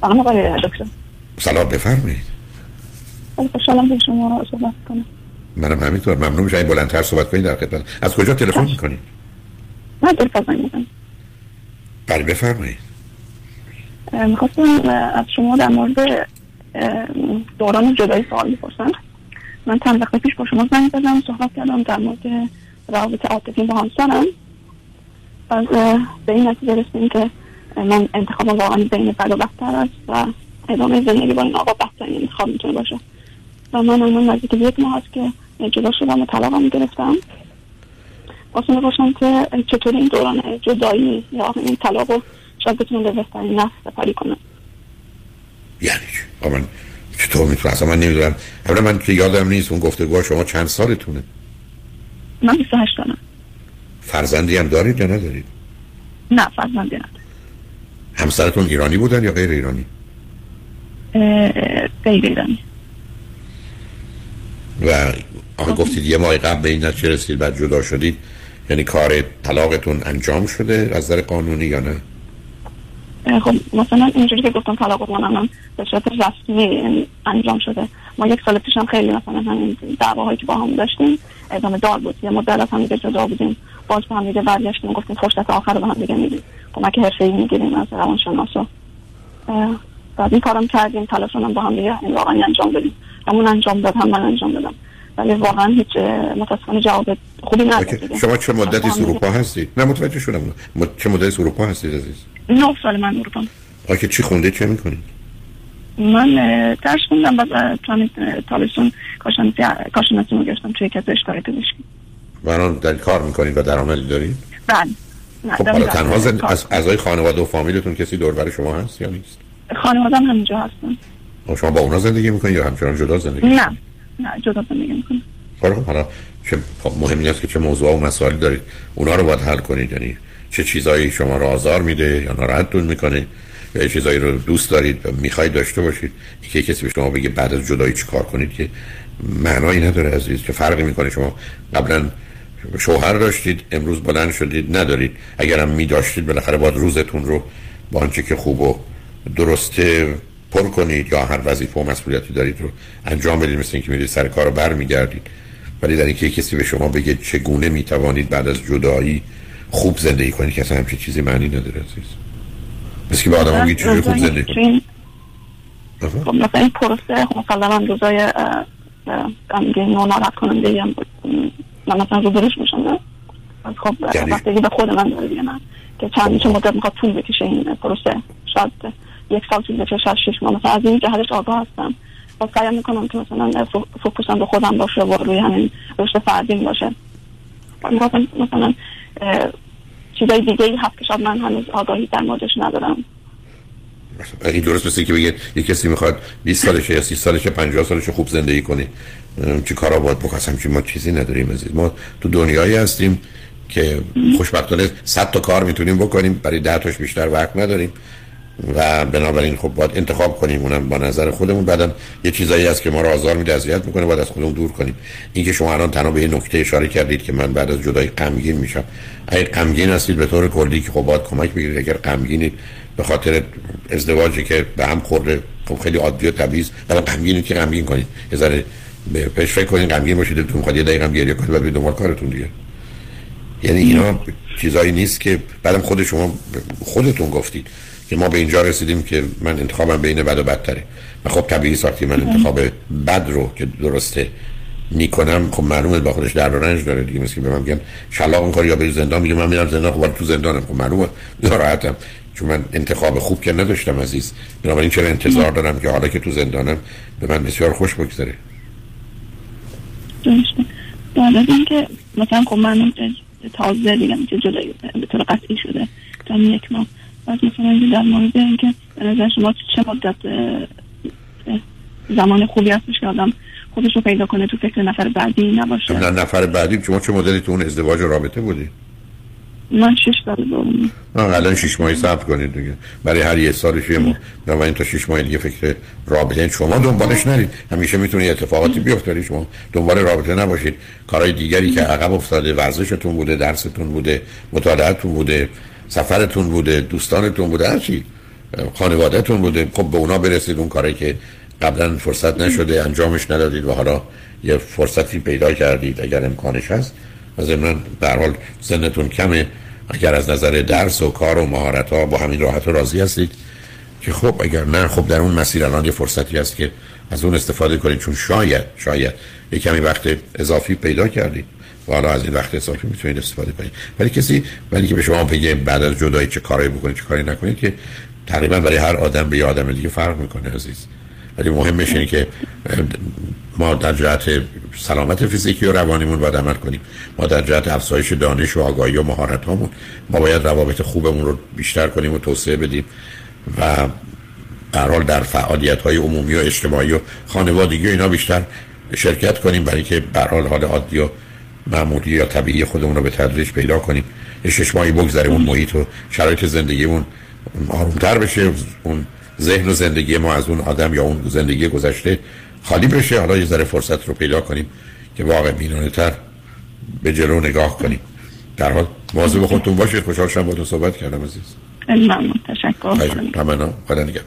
سلام آقای دکتر سلام بفرمایید خوشحالم به شما صحبت کنم منم همینطور ممنون میشم بلندتر صحبت کنید در خدمت از کجا تلفن می‌کنید من دل فضایی می‌کنم بله بفرمایید می‌خواستم از شما در مورد دوران جدایی سوال بپرسم من چند وقت پیش با شما زنگ زدم صحبت کردم در مورد روابط عاطفی با همسرم از به این نتیجه رسیدیم که من انتخابم واقعا بین بد و بدتر است و ادامه زندگی با این آقا بدترین انتخاب می‌تونه باشه. و من الان نزدیک یک ماه هست که جدا شدم و طلاقم گرفتم. واسه باشم که چطور این دوران جدایی یا این طلاق رو شاید بتونم به بهترین نفس سپری کنم. یعنی؟ من چطور می‌تونم؟ اصلا من نمی‌دونم. اولا من که یادم نیست اون گفتگو شما چند سالتونه؟ من 28 سالم. فرزندی هم دارید یا ندارید؟ نه فرزندی ندارید همسرتون ایرانی بودن یا غیر ایرانی؟ غیر ایرانی. و آخه گفتید یه ماه قبل به این نتیجه رسید بعد جدا شدید. یعنی کار طلاقتون انجام شده از نظر قانونی یا نه؟ خب مثلا اینجوری که گفتم طلاق من به صورت رسمی انجام شده. ما یک سال پیش هم خیلی مثلا همین دعواهایی که با هم داشتیم ادامه دار بود. یه مدت از هم دیگه جدا بودیم. باز با هم دیگه برگشتیم گفتیم فرصت آخر رو با هم دیگه میدیم. کمک حرفه‌ای می‌گیریم از روانشناسا. بعد این کارم کردیم تلاش هم با هم دیگه واقعا انجام بدیم همون انجام داد هم من انجام دادم. ولی واقعا هیچ متاسفانه جواب خوبی نداد شما چه مدتی از اروپا هستید؟ نه متوجه شدم. چه مدتی اروپا هستید عزیز؟ نه سال من اروپا. آکه چی خونده چه می‌کنید؟ من درس خوندم بعد تابستون کارشناسی رو گرفتم توی کسب اشتغال پزشکی. بران در کار می‌کنید و درآمدی دارید؟ بله. خب حالا تنها زن... از اعضای خانواده و فامیلتون کسی دور شما هست یا نیست؟ خانوادم همینجا هستن. شما با اونا زندگی می‌کنید یا همچنان جدا زندگی نه نه جدا زندگی می‌کنم. خب حالا چه مهم نیست که چه موضوع و مسائلی دارید. اونا رو باید حل کنید. یعنی چه چیزایی شما رو آزار میده یا ناراحتتون می‌کنه یا چیزایی رو دوست دارید و می‌خواید داشته باشید. که کسی به شما بگه بعد از جدایی چی کار کنید که معنایی نداره عزیز که فرقی می‌کنه؟ شما قبلا شوهر داشتید امروز بلند شدید ندارید. اگرم می داشتید بالاخره باید روزتون رو با آنچه که خوب و درسته پر کنید یا هر وظیفه و مسئولیتی دارید رو انجام بدید مثل اینکه میرید سر کار رو برمیگردید. ولی در اینکه کسی به شما بگه چگونه می‌توانید بعد از جدایی خوب زندگی کنید که اصلا همچین چیزی معنی نداره عزیز. مثل که به آدم میگه چجوری خوب زندگی کنید. خب مثلا این پروسه مثلا من ناراحت کننده هم من مثلا رو درش میشم خب به خود من داره دیگه من که چند چه مدت می‌خواد طول بکشه این پروسه شاید یک سال طول بکشه شاید شش ماه. مثلا از این جهتش آگاه هستم. و سعی می‌کنم که مثلا فوکوسم به خودم باشه و روی همین رشد فردیم باشه. مثلا چیزای دیگه ای هست که شاید من هنوز آگاهی در موردش ندارم. این درست مثل که بگید یک کسی می‌خواد 20 سالشه یا 30 سالشه 50 سالشه خوب زندگی کنه. چی کارا باید بکنم چی ما چیزی نداریم عزیز. ما تو دنیایی هستیم که خوشبختانه 100 تا کار می‌تونیم بکنیم برای 10 تاش بیشتر وقت نداریم. و بنابراین خب باید انتخاب کنیم اونم با نظر خودمون. بعدم یه چیزایی هست که ما رو آزار میده اذیت می‌کنه باید از خودمون دور کنیم. اینکه شما الان تنها به نکته اشاره کردید که من بعد از جدایی غمگین میشم. اگه غمگین هستید به طور کلی که خب باید کمک بگیرید. اگر غمگینید به خاطر ازدواجی که به هم خورده خب خیلی عادی و طبیعی است. ولی غمگینید که غمگین کنید. یه ذره بهش فکر کنید غمگین باشید. دلتون می‌خواد یه دقیقه گریه کنید بعد دنبال کارتون دیگه. یعنی اینا چیزایی نیست که بعدم خود شما خودتون گفتید. که ما به اینجا رسیدیم که من انتخابم بین بد و بدتره. و خب طبیعی ساختی من انتخاب بد رو که درسته می‌کنم خب معلومه با خودش در رنج داره دیگه. مثل که به من میگن شلاق می‌کنی یا بری زندان؟ میگه من میرم زندان خب تو زندانم. خب معلومه ناراحتم. چون من انتخاب خوب که نداشتم عزیز. بنابراین چرا انتظار دارم که حالا که تو زندانم به من بسیار خوش بگذره؟ درسته. بعد از اینکه مثلا خب من تازه دیگم که جدایی به طور قطعی شده تا یک ماه. بعد مثلا در مورد اینکه به نظر شما چه مدت زمان خوبی هستش که آدم خودش رو پیدا کنه تو فکر نفر بعدی نباشه؟ نه نفر بعدی. شما چه مدلی تو اون ازدواج رابطه بودی؟ من شش سال بودم الان شش ماهی صبر کنید دیگه. برای هر یه سالش یه ماه این تا شش ماه دیگه فکر رابطه شما دنبالش نرید. همیشه می‌تونه اتفاقاتی بیفته شما دنبال رابطه نباشید. کارهای دیگری که عقب افتاده ورزشتون بوده درستون بوده مطالعهتون بوده. سفرتون بوده دوستانتون بوده هر چی خانوادهتون بوده. خب به اونا برسید اون کاری که قبلا فرصت نشده انجامش ندادید و حالا یه فرصتی پیدا کردید اگر امکانش هست. از من در حال سنتون کمه. اگر از نظر درس و کار و مهارت ها با همین راحت و راضی هستید که خب اگر نه خب در اون مسیر الان یه فرصتی هست که از اون استفاده کنید. چون شاید شاید یه کمی وقت اضافی پیدا کردید. حالا از این وقت اضافی می‌تونید استفاده کنید. ولی کسی ولی که به شما بگه بعد از جدایی چه کاری بکنید چه کاری نکنید که تقریبا برای هر آدم به آدم دیگه فرق می‌کنه عزیز. ولی مهمش اینه که ما در جهت سلامت فیزیکی و روانیمون باید عمل کنیم. ما در جهت افزایش دانش و آگاهی و مهارت ما باید روابط خوبمون رو بیشتر کنیم و توسعه بدیم و حال در فعالیت های عمومی و اجتماعی و خانوادگی و اینا بیشتر شرکت کنیم برای که به حال حال عادی و معمولی یا طبیعی خودمون رو به تدریج پیدا کنیم. یه شش ماهی بگذره اون محیط و شرایط زندگیمون آرومتر بشه. اون ذهن و زندگی ما از اون آدم یا اون زندگی گذشته خالی بشه. حالا یه ذره فرصت رو پیدا کنیم که واقع بینانه تر به جلو نگاه کنیم. در حال مواظب خودتون باشید. خوشحال شدم با صحبت کردم عزیز. ممنون. تشکر. خدا نگهدار.